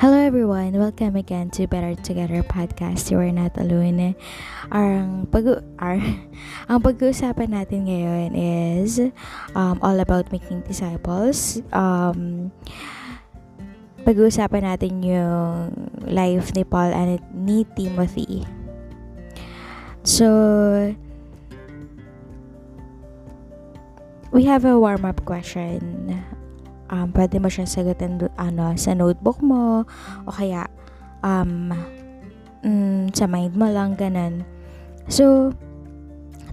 Hello everyone, welcome again to Better Together podcast. You are not alone. Ang pag ar, ang pag-uusapan natin ngayon is um, all about making disciples. Um, pag-uusapan natin yung life ni Paul and ni Timothy. So, we have a warm-up question um, pwede mo siyang sagutin ano, sa notebook mo o kaya um, mm, sa mind mo lang ganun. So,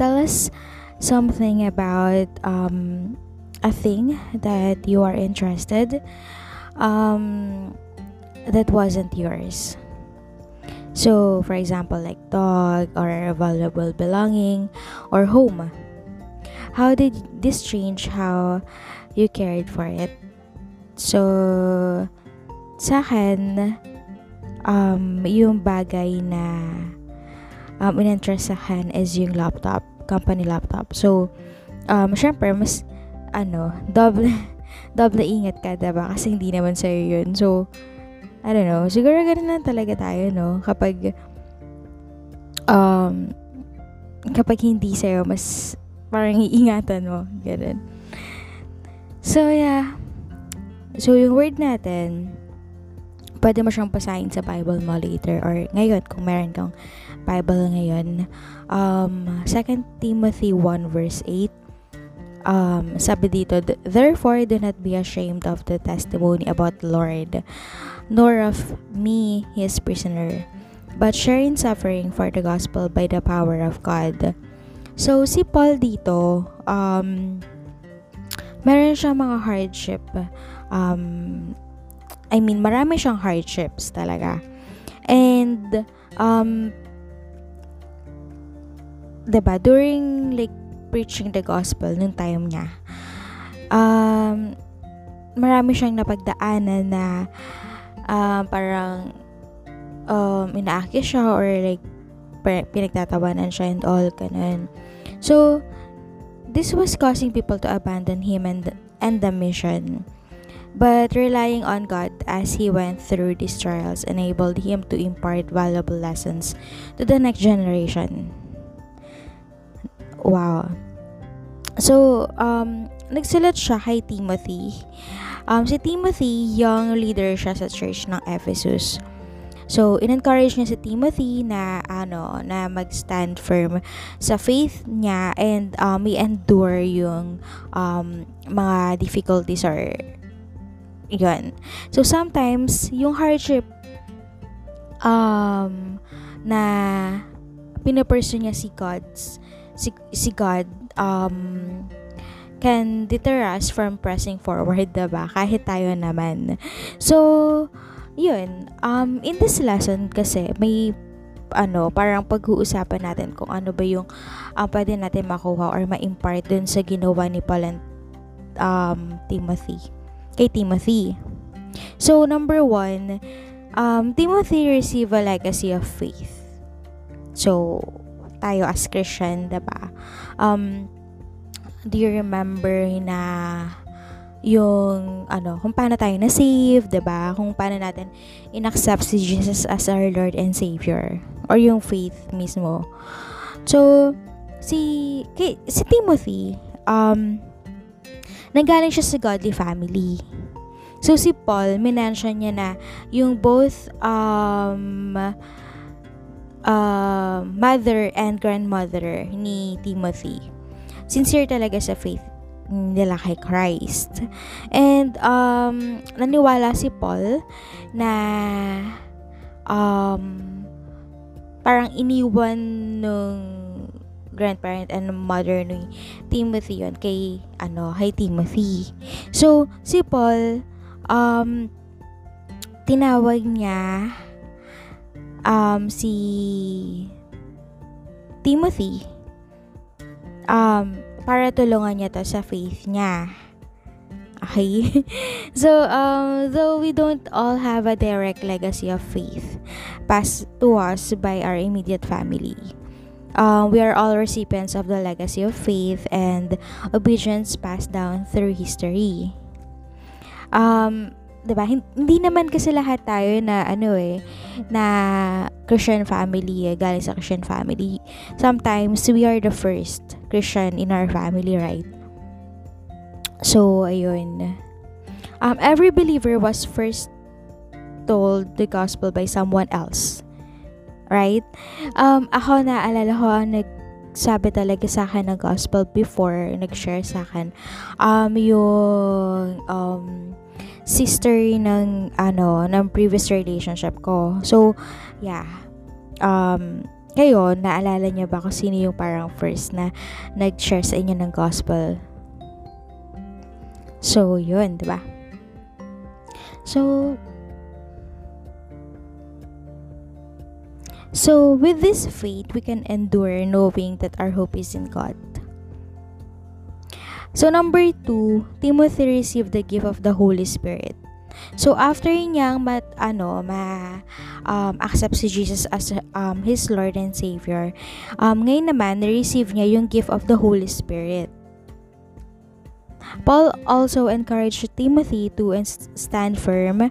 tell us something about um, a thing that you are interested um, that wasn't yours. So, for example, like dog or valuable belonging or home. How did this change how you cared for it? So, sa akin, um, yung bagay na um, in-interest sa akin is yung laptop, company laptop. So, um, syempre, mas, ano, double, double ingat ka, diba? Kasi hindi naman sa'yo yun. So, I don't know, siguro ganun lang talaga tayo, no? Kapag, um, kapag hindi sa'yo, mas parang iingatan mo. Ganun. So, yeah. So, yung word natin, pwede mo siyang pasahin sa Bible mo later or ngayon, kung meron kang Bible ngayon. Um, 2 Timothy 1 verse 8, um, sabi dito, Therefore, do not be ashamed of the testimony about the Lord, nor of me, his prisoner, but share in suffering for the gospel by the power of God. So, si Paul dito, um, meron siyang mga hardship um, I mean, marami siyang hardships talaga. And, um, diba, during, like, preaching the gospel, nung time niya, um, marami siyang napagdaanan na, um, parang, um, inaaki siya or, like, pinagtatawanan siya and all, ganun. So, this was causing people to abandon him and, and the mission. But relying on God as he went through these trials enabled him to impart valuable lessons to the next generation. Wow. So, um, nagsulat siya kay Timothy. Um, si Timothy, young leader siya sa church ng Ephesus. So, in-encourage niya si Timothy na ano, na mag-stand firm sa faith niya and um, i-endure yung um, mga difficulties or yun. So, sometimes, yung hardship um, na pinapursue niya si God's si, si God um, can deter us from pressing forward, diba? Kahit tayo naman. So, yun. Um, in this lesson kasi, may ano, parang pag-uusapan natin kung ano ba yung um, pwede natin makuha or ma-impart dun sa ginawa ni Paul and um, Timothy kay Timothy. So, number one, um, Timothy received a legacy of faith. So, tayo as Christian, diba? Um, do you remember na yung ano, kung paano tayo na-save, 'di ba? Kung paano natin inaccept si Jesus as our Lord and Savior or yung faith mismo. So, si kay, si Timothy, um nanggaling siya sa godly family. So, si Paul, minention niya na yung both um, uh, mother and grandmother ni Timothy. Sincere talaga sa faith nila kay Christ. And um, naniwala si Paul na um, parang iniwan nung grandparent and mother ni Timothy yon kay ano kay Timothy. So si Paul um tinawag niya um si Timothy um para tulungan niya to sa faith niya. Okay? so, um, though we don't all have a direct legacy of faith passed to us by our immediate family, Um, we are all recipients of the legacy of faith and obedience passed down through history. Um, 'di ba? Hindi naman kasi lahat tayo na ano eh na Christian family eh, galing sa Christian family. Sometimes we are the first Christian in our family, right? So, ayun. Um, every believer was first told the gospel by someone else. Right? Um, ako na alala ko, nagsabi talaga sa akin ng gospel before, nag-share sa akin, um, yung, um, sister ng ano ng previous relationship ko. So, yeah. Um kayo, naalala niyo ba kung sino yung parang first na nag-share sa inyo ng gospel? So, yun, 'di ba? So, So, with this faith, we can endure knowing that our hope is in God. So number two, Timothy received the gift of the Holy Spirit. So after niyang mat ano ma um, accept si Jesus as um, his Lord and Savior, um, ngayon naman na-receive niya yung gift of the Holy Spirit. Paul also encouraged Timothy to stand firm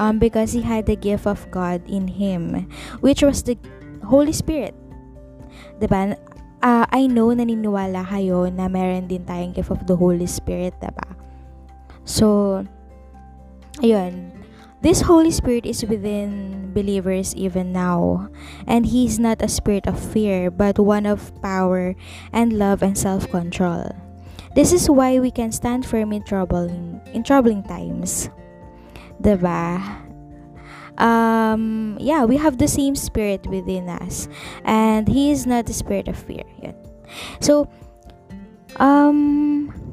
um, because he had the gift of God in him, which was the Holy Spirit. Diba? uh, I know naniniwala kayo na meron din tayong gift of the Holy Spirit, diba? So, ayun. This Holy Spirit is within believers even now. And He's not a spirit of fear, but one of power and love and self-control. This is why we can stand firm in troubling, in troubling times. Diba? um, yeah, we have the same spirit within us. And He is not the spirit of fear. Yun. So, um,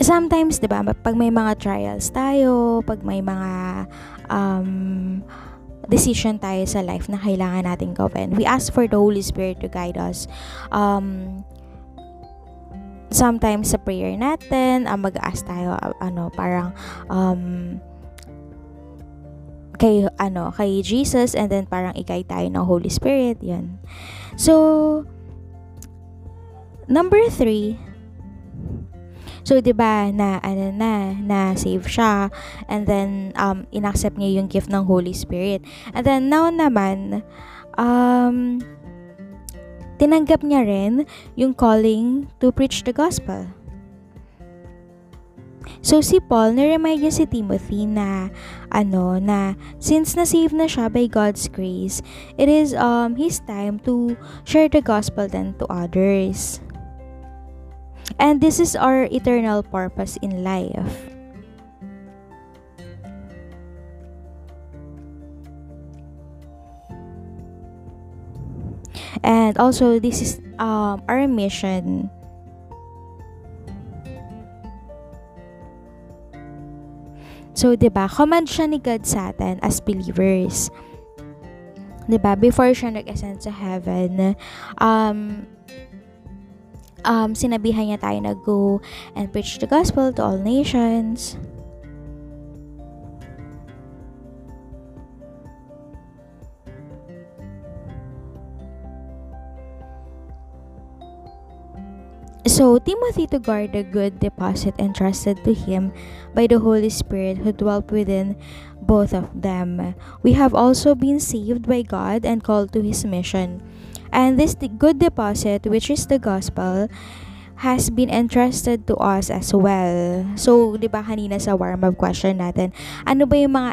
sometimes, di ba, pag may mga trials tayo, pag may mga um, decision tayo sa life na kailangan natin gawin, we ask for the Holy Spirit to guide us. Um, sometimes sa prayer natin, uh, mag-ask tayo, uh, ano, parang, um, kay ano kay Jesus and then parang ikay tayo ng Holy Spirit yan so number three So, 'di ba na ano na na save siya and then um inaccept niya yung gift ng Holy Spirit. And then now naman um tinanggap niya rin yung calling to preach the gospel. So si Paul, na-remind niya si Timothy na ano na since na-save na siya by God's grace, it is um his time to share the gospel then to others. And this is our eternal purpose in life. And also this is um our mission So, 'di ba? Command siya ni God sa atin as believers. 'Di ba? Before siya nag-ascend sa heaven, um um sinabihan niya tayo na go and preach the gospel to all nations. So, Timothy to guard the good deposit entrusted to him by the Holy Spirit who dwelt within both of them. We have also been saved by God and called to His mission. And this good deposit, which is the gospel, has been entrusted to us as well. So, 'di ba kanina sa warm-up question natin, ano ba yung mga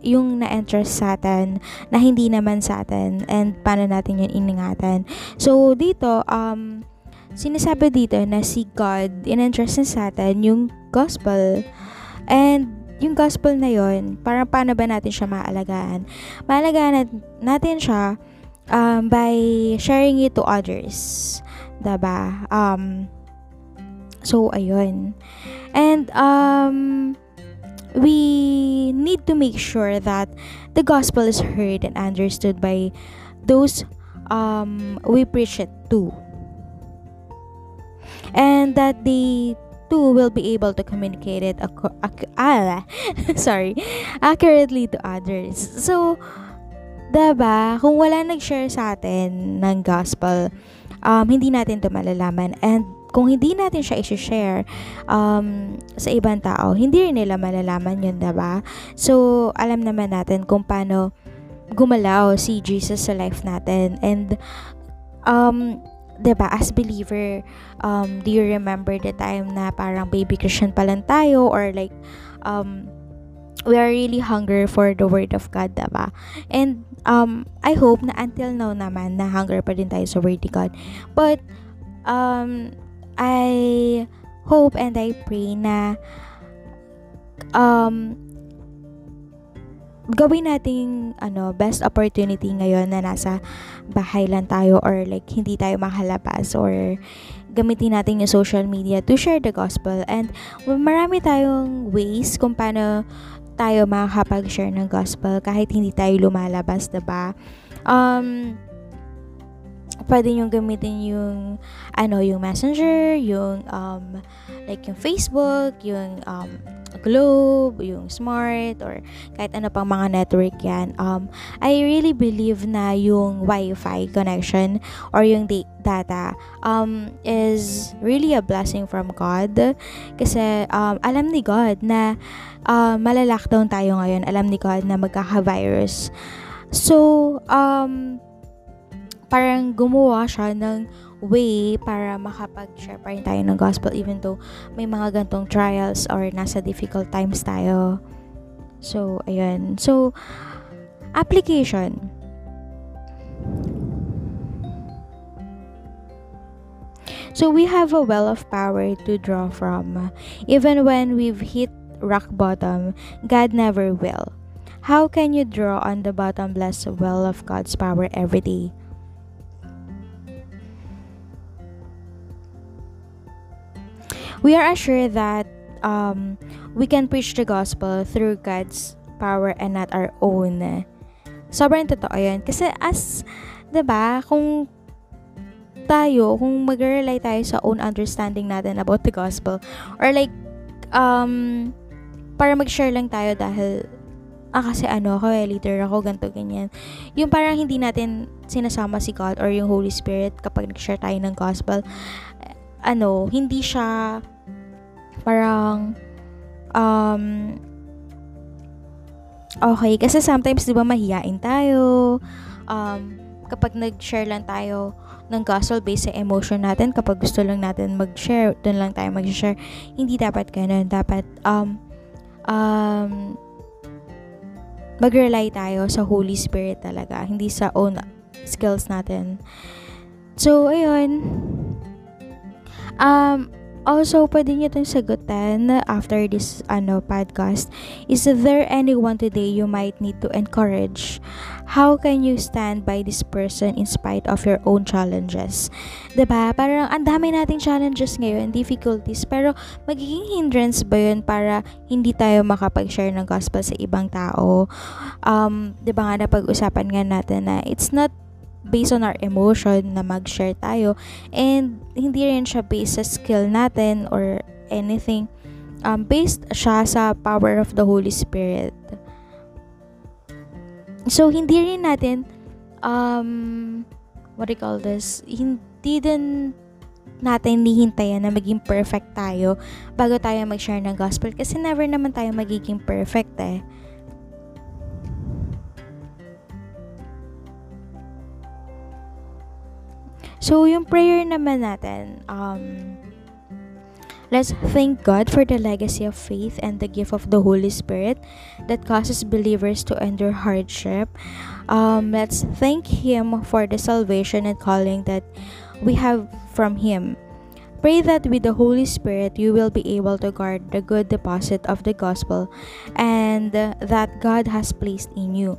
yung na-entrust sa atin na hindi naman sa atin and paano natin yun iningatan? So, dito um sinasabi dito na si God in-entrust na sa atin yung gospel. And yung gospel na yon parang paano ba natin siya maalagaan? Maalagaan natin siya um, by sharing it to others. Diba? Um, so, ayun. And, um, we need to make sure that the gospel is heard and understood by those um, we preach it to and that they too will be able to communicate it ac- ac- ah, sorry, accurately to others. So, 'di ba? Kung wala nag-share sa atin ng gospel, um, hindi natin 'to malalaman and kung hindi natin siya i-share um, sa ibang tao, hindi rin nila malalaman yun, diba? So, alam naman natin kung paano gumalaw si Jesus sa life natin. And, um, 'di ba as believer um do you remember the time na parang baby Christian pa lang tayo or like um we are really hunger for the word of God, diba? And um I hope na until now naman na hunger pa din tayo sa word of God. But um I hope and I pray na um gawin nating ano best opportunity ngayon na nasa bahay lang tayo or like hindi tayo makalabas or gamitin natin yung social media to share the gospel and marami tayong ways kung paano tayo makakapag-share ng gospel kahit hindi tayo lumalabas, 'di ba? Um pwede nyo gamitin yung ano yung messenger yung um like yung facebook yung um globe yung smart or kahit ano pang mga network yan. Um i really believe na yung wifi connection or yung da- data um is really a blessing from god. Kasi um alam ni god na uh, malalockdown tayo ngayon. Alam ni god na magkaka-virus. So um parang gumawa siya ng way para makapag-share pa rin tayo ng gospel even though may mga gantong trials or nasa difficult times tayo. So, ayun. So, application. So, we have a well of power to draw from. Even when we've hit rock bottom, God never will. How can you draw on the bottomless well of God's power every day? We are assured that um, we can preach the gospel through God's power and not our own. Sobrang totoo yun. Kasi as, ba diba, kung tayo, kung mag-rely tayo sa own understanding natin about the gospel, or like, um, para mag-share lang tayo dahil, ah, kasi ano ako eh, leader ako, ganto ganyan. Yung parang hindi natin sinasama si God or yung Holy Spirit kapag nag-share tayo ng gospel, ano, hindi siya parang um okay. Kasi sometimes 'di ba mahiyain tayo. Um kapag nag-share lang tayo ng gospel based sa emotion natin kapag gusto lang natin mag-share doon lang tayo mag-share hindi dapat ganun. Dapat um um mag-rely tayo sa Holy Spirit talaga hindi sa own skills natin. So ayun um Also, pwede nyo itong sagutan after this ano, podcast. Is there anyone today you might need to encourage? How can you stand by this person in spite of your own challenges? ba diba? Parang ang dami nating challenges ngayon, difficulties, pero magiging hindrance ba yun para hindi tayo makapag-share ng gospel sa ibang tao? Um, ba diba nga na pag-usapan nga natin na it's not based on our emotion na mag-share tayo and hindi rin siya based sa skill natin or anything. Um, based siya sa power of the Holy Spirit. So hindi rin natin um, what do you call this? Hindi din natin nihintayan na maging perfect tayo bago tayo mag-share ng gospel kasi never naman tayo magiging perfect eh So, yung prayer naman natin, um, let's thank God for the legacy of faith and the gift of the Holy Spirit that causes believers to endure hardship. Um, let's thank Him for the salvation and calling that we have from Him. Pray that with the Holy Spirit you will be able to guard the good deposit of the gospel and that God has placed in you.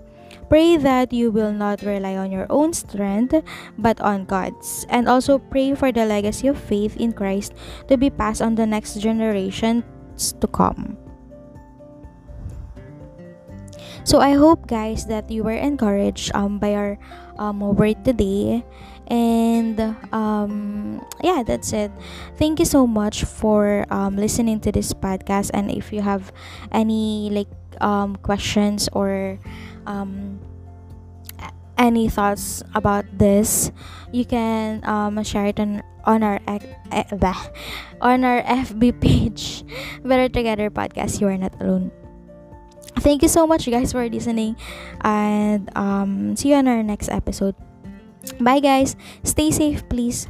Pray that you will not rely on your own strength, but on God's. And also pray for the legacy of faith in Christ to be passed on the next generations to come. So I hope guys that you were encouraged um, by our um, word today. And um, yeah, that's it. Thank you so much for um, listening to this podcast. And if you have any like um, questions or um, any thoughts about this, you can um, share it on on our eh, on our FB page, Better Together Podcast. You are not alone. Thank you so much, guys, for listening, and um, see you on our next episode. Bye, guys. Stay safe, please.